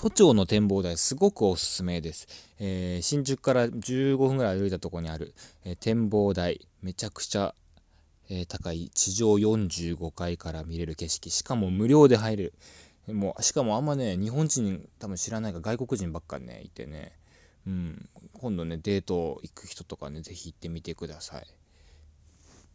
都庁の展望台すごくおすすめです、えー、新宿から15分ぐらい歩いたところにある、えー、展望台。めちゃくちゃ、えー、高い。地上45階から見れる景色。しかも無料で入れる。もうしかもあんまね日本人多分知らないが外国人ばっかねいてね。うん。今度ねデート行く人とかね是非行ってみてください。